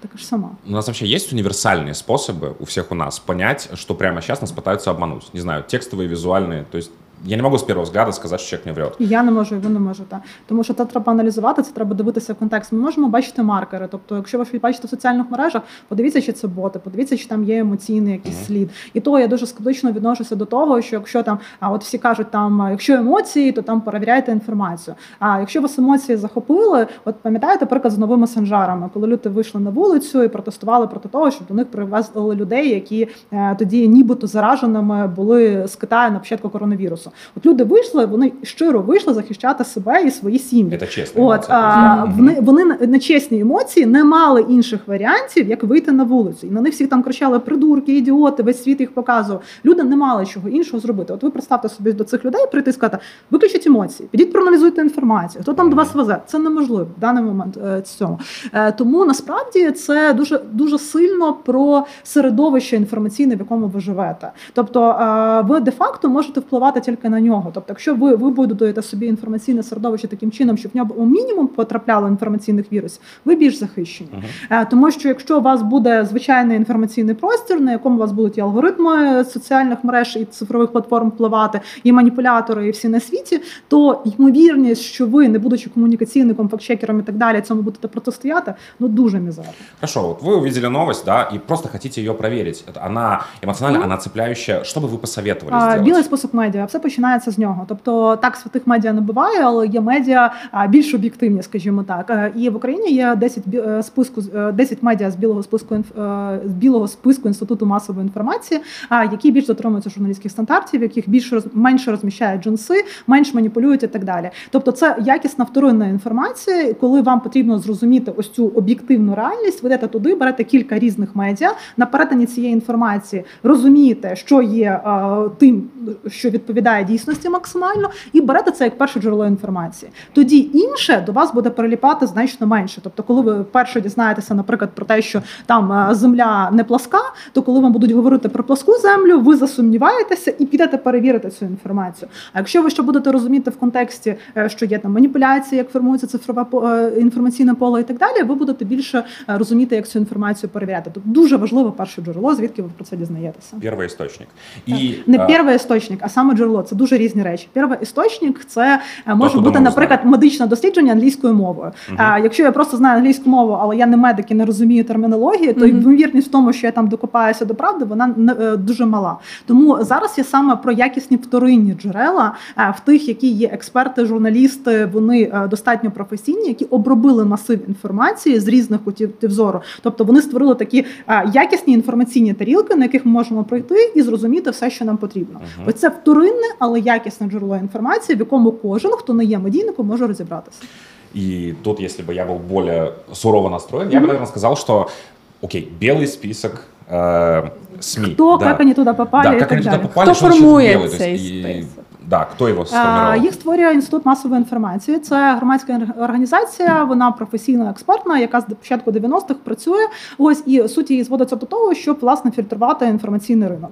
така ж сама. У нас вообще есть универсальные способы у всех у нас понять, что прямо сейчас нас пытаются обмануть. Не знаю, текстовые, визуальные. То есть я не можу з першого взгляду сказати, що чоловік не врет. Я не можу, і ви не можете. Тому що це треба аналізувати, це треба дивитися в контекст. Ми можемо бачити маркери. Тобто, якщо ви бачите в соціальних мережах, подивіться, чи це боти, подивіться, чи там є емоційний якийсь mm-hmm. слід. І то я дуже скептично відношуся до того, що якщо там, а от всі кажуть, там якщо емоції, то там перевіряйте інформацію. А якщо вас емоції захопили, от пам'ятаєте приклад з новими санжарами, коли люди вийшли на вулицю і протестували проти того, щоб до них привезли людей, які е, тоді нібито зараженими були з Китаю на початку коронавірусу. От люди вийшли, вони щиро вийшли захищати себе і свої сім'ї. Це чесно. От а, вони вони на чесні емоції не мали інших варіантів, як вийти на вулицю. І на них всі там кричали придурки, ідіоти, весь світ їх показував. Люди не мали чого іншого зробити. От ви представте собі до цих людей, прийти і сказати, виключіть емоції, підіть проаналізуйте інформацію. Хто там до вас везе? Це неможливо в даний момент е, цьому. Е, тому насправді це дуже дуже сильно про середовище інформаційне, в якому ви живете. Тобто е, ви де-факто можете впливати тільки тільки на нього. Тобто, якщо ви вибудуєте собі інформаційне середовище таким чином, щоб в нього мінімум потрапляло інформаційних вірусів, ви більш захищені. Uh-huh. Тому що якщо у вас буде звичайний інформаційний простір, на якому у вас будуть і алгоритми соціальних мереж і цифрових платформ впливати, і маніпулятори, і всі на світі, то ймовірність, що ви, не будучи комунікаційником, фактчекером і так далі, цьому будете протистояти, ну дуже мізерно. Хорошо, вот вы увидели новость, да, и просто хотите ее проверить. Она эмоционально, mm-hmm. она цепляющая. Что бы вы посоветовали а, сделать? Білий список медіа. Все починається з нього. Тобто так святих медіа не буває, але є медіа більш об'єктивні, скажімо так. Е, і в Україні є 10 е, списку 10 е, медіа з білого списку з білого списку інституту масової інформації, які більш дотримуються журналістських стандартів, яких більш менше розміщають джинси, менш маніпулюють і так далі. Тобто, це якісна вторинна інформація, коли вам потрібно зрозуміти ось цю об'єктивну реальність, ведете туди, берете кілька різних медіа на перетині цієї інформації, розумієте, що є тим, що відповідає дійсності максимально, і берете це як перше джерело інформації. Тоді інше до вас буде переліпати значно менше. Тобто, коли ви перше дізнаєтеся, наприклад, про те, що там е, земля не пласка, то коли вам будуть говорити про пласку землю, ви засумніваєтеся і підете перевірити цю інформацію. А якщо ви ще будете розуміти в контексті, е, що є там маніпуляція, як формується цифрове е, інформаційне поле і так далі, ви будете більше розуміти, як цю інформацію перевіряти. Тобто дуже важливе перше джерело, звідки ви про це дізнаєтеся. Перший істочник. І, не а... перший істочник, а саме джерело. Це дуже різні речі. Перший істочник це е, може бути, наприклад, знає. медичне дослідження англійською мовою. Uh-huh. А якщо я просто знаю англійську мову, але я не медик і не розумію термінології, то uh-huh. ймовірність в тому, що я там докопаюся до правди, вона е, дуже мала. Тому зараз є саме про якісні вторинні джерела е, в тих, які є експерти, журналісти, вони достатньо професійні, які обробили масив інформації з різних кутів зору. Тобто вони створили такі якісні інформаційні тарілки, на яких ми можемо пройти і зрозуміти все, що нам потрібно. Uh-huh. Ось це вторинне, але якісне джерело інформації, в якому кожен, хто не є медійником, може розібратися. И тут, если бы я был более сурово настроен, mm-hmm. я бы, наверное, сказал, что, окей, белый список э, СМИ. Кто, да. как они туда попали да, как они туда попали, Кто формует цей список? Да, хто його сформував? Їх створює інститут масової інформації. Це громадська організація, вона професійна експертна, яка з початку 90-х працює. Ось і суть її зводиться до того, щоб власне фільтрувати інформаційний ринок.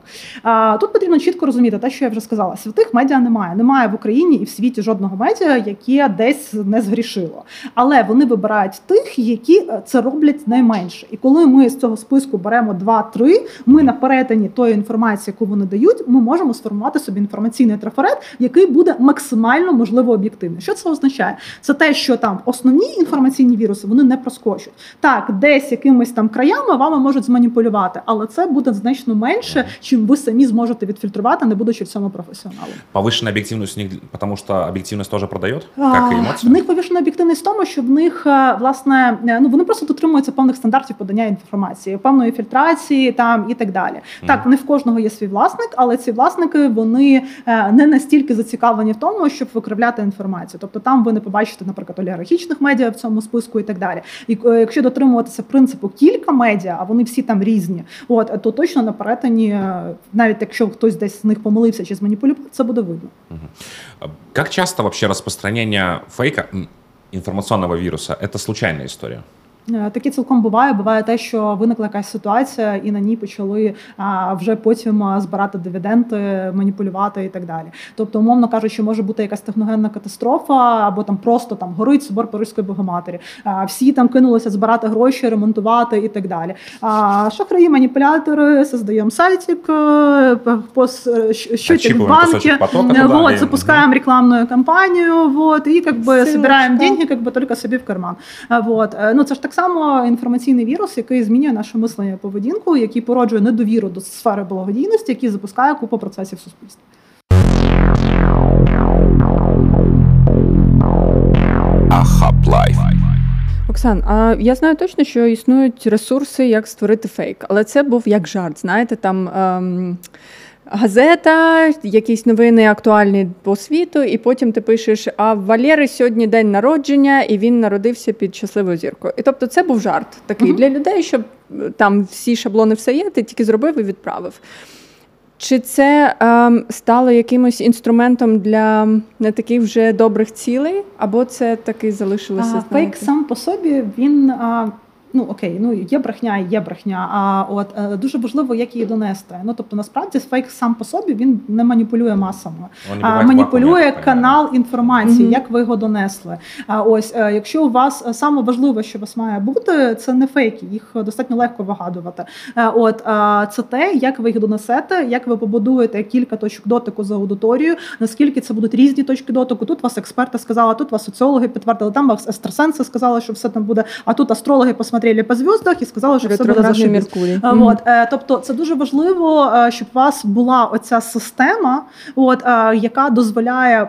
Тут потрібно чітко розуміти те, що я вже сказала: святих медіа немає. Немає в Україні і в світі жодного медіа, яке десь не згрішило. Але вони вибирають тих, які е, це роблять найменше. І коли ми з цього списку беремо 2-3, ми на перетині тої інформації, яку вони дають, ми можемо сформувати собі інформаційний трафарет, який буде максимально можливо об'єктивний. Що це означає? Це те, що там основні інформаційні віруси вони не проскочуть. Так, десь якимись там краями вами можуть зманіпулювати, але це буде значно менше, чим ви самі зможете відфільтрувати, не будучи в цьому професіоналом. Повышенная объективность у них, потому что объективность тоже продает, как и А, эмоции? В них повішена об'єктивність в тому, що в них е, власне е, ну вони просто дотримуються певних стандартів подання інформації, певної фільтрації там і так далі. Так, не в кожного є свій власник, але ці власники вони е, не настільки зацікавлені в тому, щоб викривляти інформацію. Тобто там ви не побачите, наприклад, олігархічних медіа в цьому списку і так далі. І е, якщо дотримуватися принципу кілька медіа, а вони всі там різні, от то точно на перетині, е, навіть якщо хтось десь з них помилився чи зманіпулював, це буде видно. Как часто вообще распространение фейка, м, информационного вируса, это случайная история? Е, Таке цілком буває. Буває те, що виникла якась ситуація, і на ній почали а, вже потім а, збирати дивіденди, маніпулювати і так далі. Тобто, умовно кажучи, може бути якась техногенна катастрофа, або там просто там горить собор Паризької Богоматері. А, всі там кинулися збирати гроші, ремонтувати і так далі. А шахраї, маніпулятори, создаємо сайтик, е, пос, щотик в Отщипываем банке, кусочек потока Е, туда, вот, и- запускаем рекламную кампанию, вот, и как бы Ссылочка. собираем деньги как бы только собі в карман. А, Вот. Е, Ну, це ж так само інформаційний вірус, який змінює наше мислення поведінку, який породжує недовіру до сфери благодійності, який запускає купу процесів в суспільстві. Ахаплайф. Оксан, а я знаю точно, що існують ресурси, як створити фейк, але це був як жарт. Знаєте, там ем, газета, якісь новини актуальні по світу, і потім ти пишеш: а в Валєри сьогодні день народження, і він народився під щасливою зіркою. І тобто, це був жарт такий Мгм. для людей, щоб е, там всі шаблони все є, ти тільки зробив і відправив. Чи це ем, стало якимось інструментом для не таких вже добрих цілей, або це таки залишилося? Фейк сам по собі він. а, Ну окей, ну є брехня, і є брехня. А от е, дуже важливо, як її донести. Ну тобто, насправді фейк сам по собі він не маніпулює масами, а маніпулює понимаю. канал інформації, Мгм. як ви його донесли. А ось е, якщо у вас е, саме важливе, що у вас має бути, це не фейки, їх достатньо легко вигадувати. Е, От це те, як ви їх донесете, як ви побудуєте кілька точок дотику за аудиторію, наскільки це будуть різні точки дотику. Тут вас експерти сказали, тут вас соціологи підтвердили, там вас екстрасенси сказали, що все там буде. А тут астрологи посмотрели по зв'яздах і сказали, що все буде зашибісь. Меркурій. Е. От, е, тобто, це дуже важливо, е, щоб у вас була оця система, от, яка дозволяє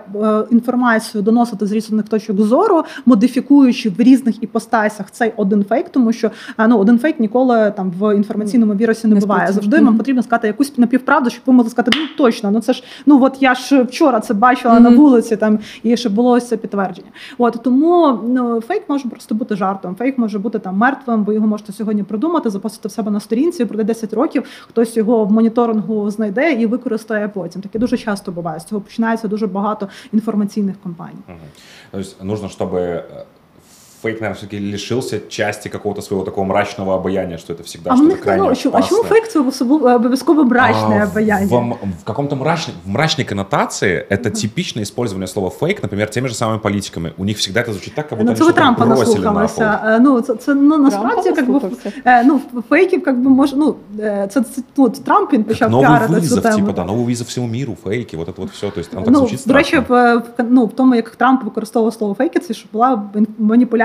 інформацію доносити з різних точок зору, модифікуючи в різних іпостасях цей один фейк, тому що ну, один фейк ніколи там в інформаційному вірусі не, Не буває. Завжди вам потрібно сказати якусь напівправду, щоб ви могли сказати, ну точно, ну це ж ну от я ж вчора це бачила на вулиці, там і щоб було ось це підтвердження. От тому ну, фейк може просто бути жартом. Фейк може бути там мертвим. Ви його можете сьогодні придумати, запостити в себе на сторінці, пройде 10 років. Хтось його в моніторингу знайде і використає потім. Таке дуже часто буває. З цього починається дуже багато інформаційних компаній. Угу. Тобто, нужно, чтобы э, фейк, наверное, все-таки лишился части какого-то своего такого мрачного обаяния, что это всегда а в что-то них крайне ну, що- а чому опасное. фейк це обов'язково- обов'язково мрачне А, обаяння? В, м- в каком-то мрачной, в мрачной коннотации это типичное использование слова фейк, например, теми же самыми политиками. У них всегда это звучит так, как будто Ну, они це ви что-то Трампа бросили на пол. наслухалися. Е, Ну це, це ну насправді Трампа як би наслухався? е, ну фейків, як би може, ну е, це, це ну, от Трамп він Как почав новый піарити цю вызов, тему. типа, да, новый вызов всему миру, фейки, вот это вот все. То есть там так Ну, звучит до речі, страшно. в, в, ну, в тому, як Трамп використовував слово фейки, це що була ін-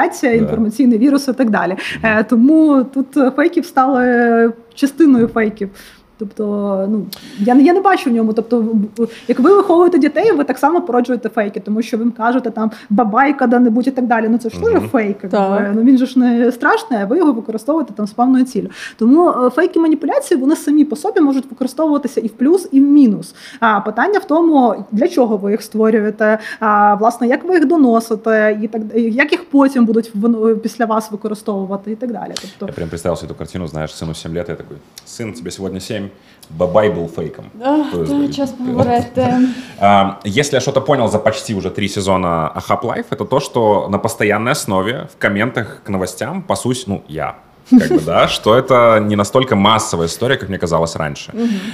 Маніпуляція, інформаційний вірус і так далі. Е, тому тут е, фейків стали частиною фейків. Тобто, ну я не я не бачу в ньому. Тобто, в- як ви виховуєте дітей, ви так само породжуєте фейки, тому що ви їм кажете там бабай коли-небудь і так далі. Ну це ж теж Мгм. фейк. якби. Так. Ну він же ж не страшний, а ви його використовуєте там з певною ціллю. Тому е, фейки маніпуляції вони самі по собі можуть використовуватися і в плюс, і в мінус. А питання в тому, для чого ви їх створюєте, а власне, як ви їх доносите, і так як їх потім будуть вон- після вас використовувати, і так далі. Тобто Я прям представил себе эту картину, знаешь, сыну 7 лет, я такой, сын, тебе сегодня 7, бабай был фейком. То есть, час Если я что-то понял за почти уже три сезона A-Hub Life, это то, что на постоянной основе в комментах к новостям пасусь, ну, я. Как бы, да, что это не настолько массовая история, как мне казалось раньше.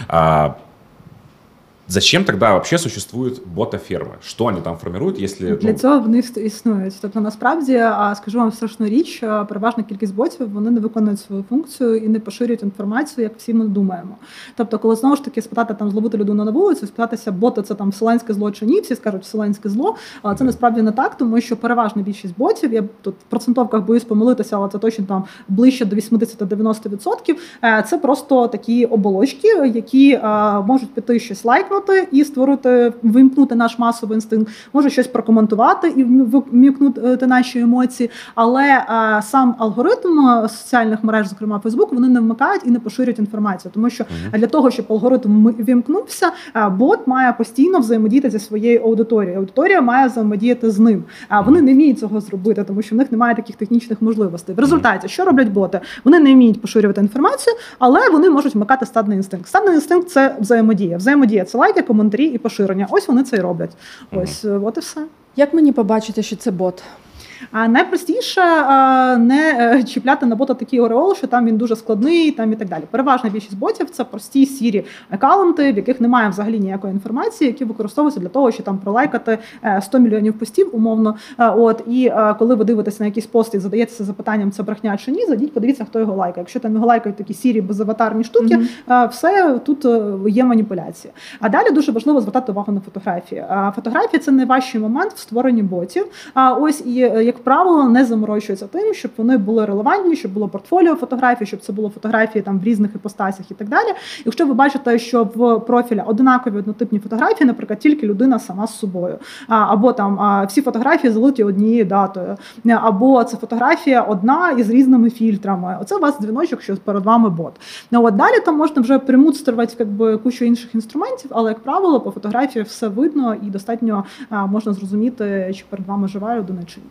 А, Зачем тогда вообще существуют бота-ферми? Що вони там формують, якщо... Для ну... цього вони існують. Тобто, насправді, скажу вам страшну річ, переважна кількість ботів вони не виконують свою функцію і не поширюють інформацію, як всі ми думаємо. Тобто, коли знову ж таки спитати там зловити людину на вулицю, спитатися, боти це там вселенське зло чи ні, всі скажуть вселенське зло, але це насправді не так, тому що переважна більшість ботів, я тут в процентовках боюсь помилитися, але це точно там ближче до 80-90%. Е, це просто такі оболочки, які можуть піти щось лайкнути і створити, вимкнути наш масовий інстинкт, може щось прокоментувати і вмікнути наші емоції. Але е, сам алгоритм соціальних мереж, зокрема Фейсбук, вони не вмикають і не поширюють інформацію, тому що для того, щоб алгоритм вімкнувся, бот має постійно взаємодіяти зі своєю аудиторією. Аудиторія має взаємодіяти з ним. А вони не вміють цього зробити, тому що в них немає таких технічних можливостей. В результаті що роблять боти? Вони не вміють поширювати інформацію, але вони можуть вмикати стадний інстинкт. Стадний інстинкт це взаємодія. Взаємодія це лайки, коментарі і поширення. Ось вони це і роблять. Ось от і все. Як мені побачити, що це бот? А найпростіше не е, чіпляти на бота такий ореол, що там він дуже складний, там і так далі. Переважна більшість ботів це прості сірі акаунти, в яких немає взагалі ніякої інформації, які використовуються для того, щоб там пролайкати 100 е, мільйонів постів, умовно. Е, от і коли ви дивитесь на якісь пости і задаєтеся запитанням, це брехня чи ні, зайдіть, подивіться, хто його лайкає. Якщо там його лайкають такі сірі безаватарні штуки, mm-hmm. все тут є маніпуляція. А далі дуже важливо звертати увагу на фотографії. Фотографія це найважчий момент в створенні ботів. А ось і як правило, не заморочується тим, щоб вони були релевантні, щоб було портфоліо фотографій, щоб це було фотографії там в різних іпостасях і так далі. Якщо ви бачите, що в профілі однакові однотипні фотографії, наприклад, тільки людина сама з собою, або там всі фотографії залиті однією датою, або це фотографія одна із різними фільтрами. Оце у вас дзвіночок, що перед вами бот. Ну от далі там можна вже примуцтувати якби кучу інших інструментів, але як правило, по фотографії все видно і достатньо можна зрозуміти, чи перед вами жива людина чи ні.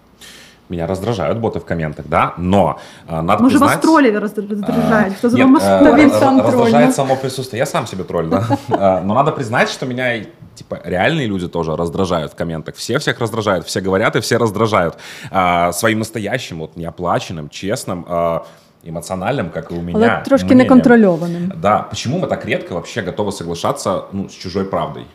Меня раздражают боты в комментах, да, но э, надо Может, признать... вас тролли раздражают? Кто за вами э, сам Раздражает само присутствие. Я сам себе тролль, да. Э, но надо признать, что меня типа реальные люди тоже раздражают в комментах. Все всех раздражают, все говорят и все раздражают. Э, своим настоящим, вот неоплаченным, честным, э, эмоциональным, как и у меня. Але трошки мнением. неконтрольованным. Да, почему мы так редко вообще готовы соглашаться ну, с чужой правдой?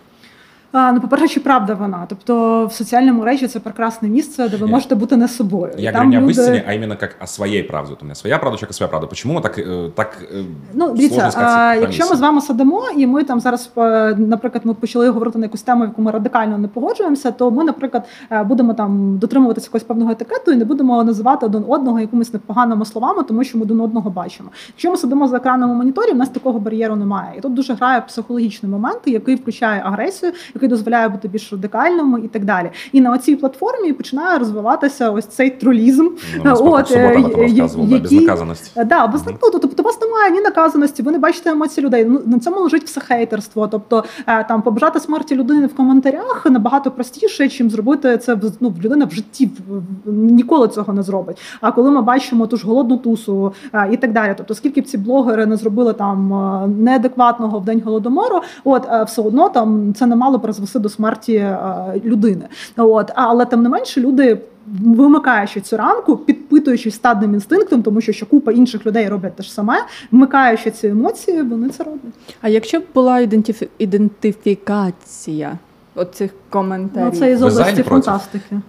А, ну, по-перше, чи правда вона? Тобто в соціальному мережі це прекрасне місце, де ви можете бути не собою. Я говорю не люди... об истине, а именно как о своей правді. У мене своя правда, человека своя правда. Почему так, э, так э, ну, дивіться, а, якщо ми з вами сидимо, і ми там зараз, е, наприклад, ми почали говорити на якусь тему, яку ми радикально не погоджуємося, то ми, наприклад, е, будемо там дотримуватися якогось певного етикету і не будемо називати один одного якимись непоганими словами, тому що ми один одного бачимо. Якщо ми сидимо за екраном у моніторі, у нас такого бар'єру немає. І тут дуже грає психологічний момент, який включає агресію який дозволяє бути більш радикальним і так далі. І на цій платформі починає розвиватися ось цей тролізм. Ну, От, е, який, безнаказаності. Да, без, mm ну, тобто у вас немає ні наказаності, ви не бачите емоції людей. Ну на цьому лежить все хейтерство. Тобто е, там побажати смерті людини в коментарях набагато простіше, чим зробити це ну, людина в житті ніколи цього не зробить. А коли ми бачимо ту ж голодну тусу е, і так далі, тобто скільки б ці блогери не зробили там неадекватного в день голодомору, от все одно там це не мало призвести до смерті е, людини. От але тим не менше люди. Вимикаючи цю ранку, підпитуючись стадним інстинктом, тому що ще купа інших людей роблять те ж саме, вмикаючи ці емоції, вони це роблять. А якщо б була ідентифі... ідентифікація оцих коментарів? Ну, це із області фантастики.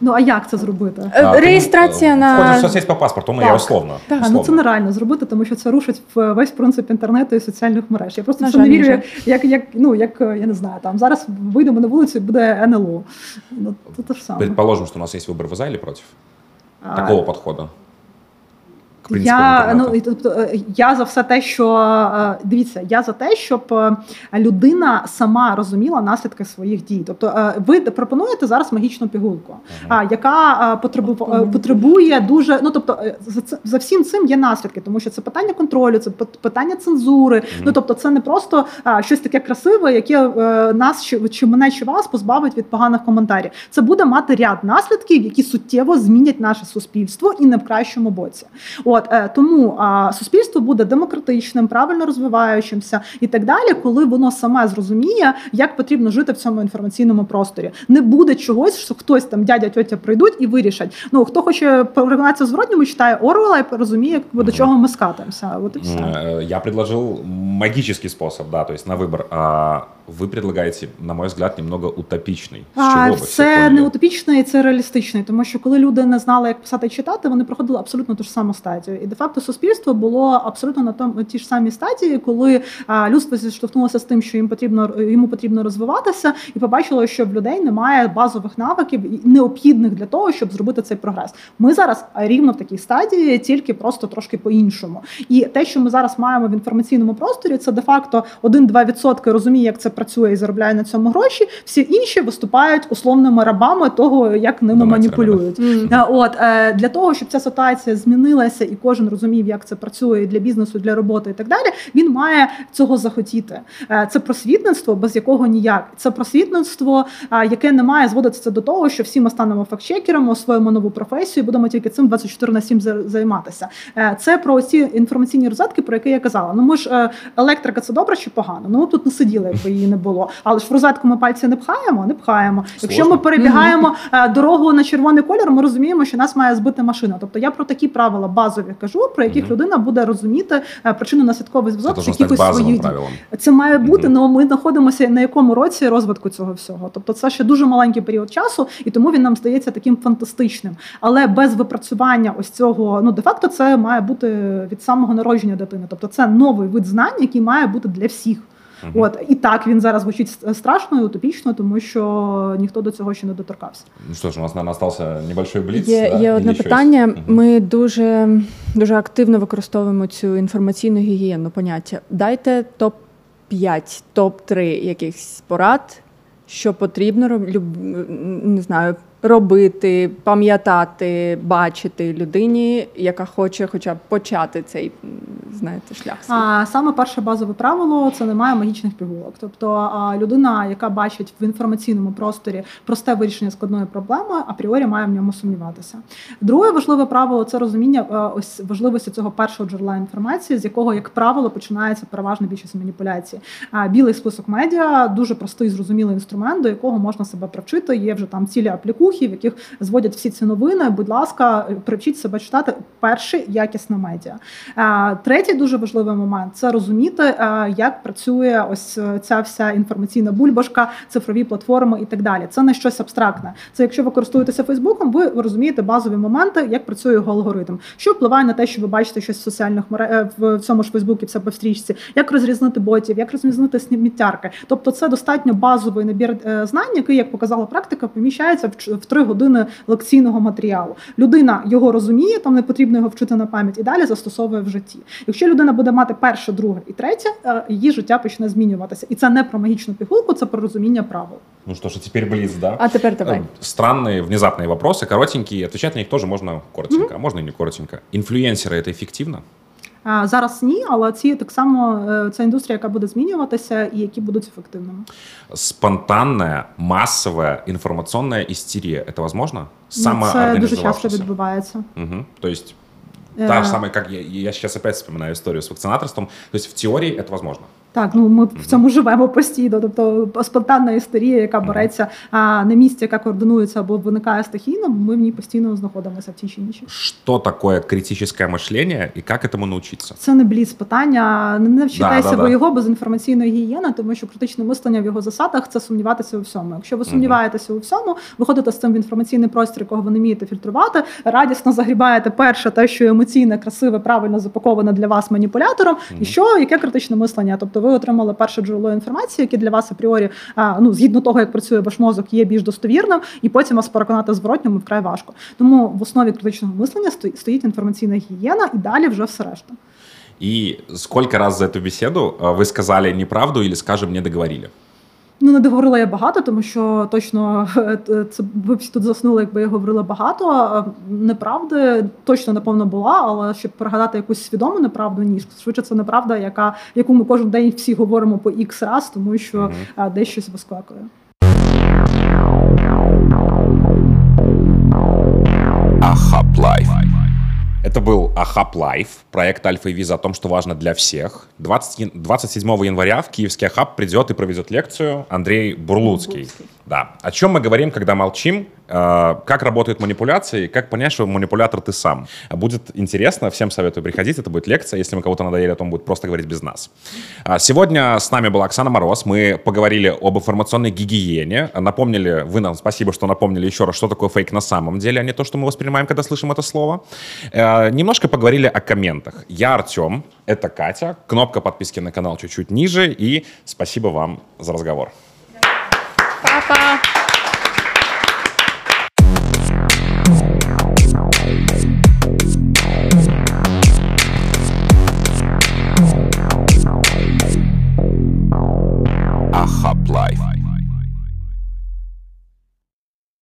Ну а як це зробити? А, Реєстрація на Входиш в соцсеть по паспорту, ну я условно. Так, условно. ну це нереально зробити, тому що це рушить весь принцип інтернету і соціальних мереж. Я просто не вірю, як, як як ну як я не знаю, там зараз вийдемо на вулицю, і буде НЛО. Ну це те ж саме. Предположим, що у нас є вибір в за или проти такого підходу я ну тобто я за все те, що е, дивіться, я за те, щоб е, людина сама розуміла наслідки своїх дій. Тобто, ви пропонуєте зараз магічну пігулку, ага. яка потребує потребує дуже. Ну тобто, за за всім цим є наслідки, тому що це питання контролю, це питання цензури. Ага. Ну тобто, це не просто щось таке красиве, яке нас чи, чи мене чи вас позбавить від поганих коментарів. Це буде мати ряд наслідків, які суттєво змінять наше суспільство і не в кращому боці. От е, тому суспільство буде демократичним, правильно розвиваючимся і так далі, коли воно саме зрозуміє, як потрібно жити в цьому інформаційному просторі. Не буде чогось, що хтось там дядя тьотя прийдуть і вирішать. Ну хто хоче переконатися зворотньому, читає Оруела і розуміє, до чого ми скатимося. От і все. Я предложив магічний спосіб, да, то есть на вибір. Вы предлагаете, на мой взгляд, немного утопічний. З чого це не утопічний, це реалістичний, тому що коли люди не знали, як писати і читати, вони проходили абсолютно ту ж саму стадію. І де факто суспільство було абсолютно на тому ті ж самі стадії, коли а, людство зіштовхнулося з тим, що їм потрібно йому потрібно розвиватися, і побачило, що в людей немає базових навиків необхідних для того, щоб зробити цей прогрес. Ми зараз рівно в такій стадії, тільки просто трошки по-іншому. І те, що ми зараз маємо в інформаційному просторі, це де факто 1-2% розуміє, як це працює і заробляє на цьому гроші. Всі інші виступають условними рабами того, як ними Давайте маніпулюють. Mm. От е, для того, щоб ця ситуація змінилася, і кожен розумів, як це працює для бізнесу, для роботи і так далі. Він має цього захотіти. Е, це просвітництво, без якого ніяк. Це просвітництво, яке не має зводитися до того, що всі ми станемо фактчекерами, освоїмо нову професію, і будемо тільки цим 24 на 7 займатися. Це про ці інформаційні розетки, про які я казала. Ну ми ж електрика це добре чи погано? Ну тут не сиділи, якби її не було. Але ж в розетку ми пальці не пхаємо, не пхаємо. Сложно. Якщо ми перебігаємо mm-hmm. дорогу на червоний колір, ми розуміємо, що нас має збити машина. Тобто я про такі правила базові кажу, про яких mm-hmm. людина буде розуміти е, причину наслідковий зв'язок з якихось своїх дій. Це має бути, але mm-hmm. ми знаходимося на якому році розвитку цього всього. Тобто, це ще дуже маленький період часу, і тому він нам здається таким фантастичним. Але без випрацювання ось цього, ну де факто, це має бути від самого народження дитини. Тобто, це новий вид знань, який має бути для всіх. Угу. От і так він зараз звучить страшно і утопічно, тому що ніхто до цього ще не доторкався. Ну що ж, у нас наверное, остався небольшой бліц. Є, да? є одне питання. Угу. Ми дуже дуже активно використовуємо цю інформаційну гігієну поняття. Дайте топ 5 топ 3 якихось порад, що потрібно не знаю, робити, пам'ятати, бачити людині, яка хоче, хоча б почати цей знаєте, шлях. А саме перше базове правило це немає магічних пігулок. Тобто людина, яка бачить в інформаційному просторі просте вирішення складної проблеми, апріорі має в ньому сумніватися. Друге важливе правило це розуміння а, ось важливості цього першого джерела інформації, з якого, як правило, починається переважна більшість маніпуляцій. Білий список медіа дуже простий, зрозумілий інструмент, до якого можна себе привчити. Є вже там цілі аплікухи, в яких зводять всі ці новини. Будь ласка, привчіть себе читати перше якісне медіа. А, Третій дуже важливий момент це розуміти, е, як працює ось е, ця вся інформаційна бульбашка, цифрові платформи і так далі. Це не щось абстрактне. Це якщо ви користуєтеся Фейсбуком, ви розумієте базові моменти, як працює його алгоритм, що впливає на те, що ви бачите щось в соціальних мережах в цьому ж Фейсбуці, в себе в стрічці, як розрізнити ботів, як розрізнити сміттярки. Тобто, це достатньо базовий набір е, знань, який, як показала практика, поміщається в три години лекційного матеріалу. Людина його розуміє, там не потрібно його вчити на пам'ять і далі застосовує в житті. Якщо людина буде мати перше, друге і третє, е, її життя почне змінюватися. І це не про магічну пігулку, це про розуміння правил. Ну что ж, теперь близ, да? А теперь давай. Э, странные, внезапные вопросы, коротенькие. Отвечать на них тоже можно коротенько, mm-hmm. а можно и не коротенько. Інфлюенсери – це ефективно? Зараз ні, але ці так само ця це індустрія, яка буде змінюватися, і які будуть ефективними. Спонтанна, масова інформаційна істерія – це можливо? Саме це дуже часто відбувається. Угу. Тобто Та же самая, как я, я сейчас опять вспоминаю историю с вакцинаторством. То есть в теории это возможно. Так, ну ми в цьому живемо постійно. Тобто спонтанна історія, яка береться а, на місці, яка координується або виникає стихійно, ми в ній постійно знаходимося в тій чи іншій. Що таке критичне мишлення і як цьому навчитися? Це не бліц питання. Не навчитайся да, да, ви да. його без інформаційної гігієни, тому що критичне мислення в його засадах це сумніватися у всьому. Якщо ви сумніваєтеся у всьому, виходите з цим в інформаційний простір, якого ви не вмієте фільтрувати, радісно загрібаєте перше, те, що емоційне, красиве, правильно запаковане для вас маніпулятором, і що яке критичне мислення, тобто ви отримали перше джерело інформації, яке для вас апріорі, ну згідно того, як працює ваш мозок, є більш достовірним, і потім вас переконати зворотньому вкрай важко. Тому в основі критичного мислення стоїть інформаційна гігієна, і далі вже все решта. І скільки раз за цю бесіду ви сказали неправду, або, скажем, не договорили? Ну, не договорила я багато, тому що точно е, це ви всі тут заснули, якби я говорила багато. Неправди точно напевно була, але щоб пригадати якусь свідому неправду, ні. Швидше це неправда, яка яку ми кожен день всі говоримо по ікс раз, тому що mm-hmm. десь щось вискакує. A-Hub Life. Это был A-Hub Life. проект Альфа и Виза о том, что важно для всех. 20, 27 января в Киевский A-Hub придет и проведет лекцию Андрей Бурлуцкий. Бурлуцкий. Да. О чем мы говорим, когда молчим? Э, как работают манипуляции? Как понять, что манипулятор ты сам? Будет интересно, всем советую приходить. Это будет лекция. Если мы кого-то надоели, то он будет просто говорить без нас. А сегодня с нами была Оксана Мороз. Мы поговорили об информационной гигиене. Напомнили, вы нам спасибо, что напомнили еще раз, что такое фейк на самом деле, а не то, что мы воспринимаем, когда слышим это слово. Э, немножко поговорили о комментах. Я Артем, это Катя. Кнопка подписки на канал чуть-чуть ниже. И спасибо вам за разговор. 아빠.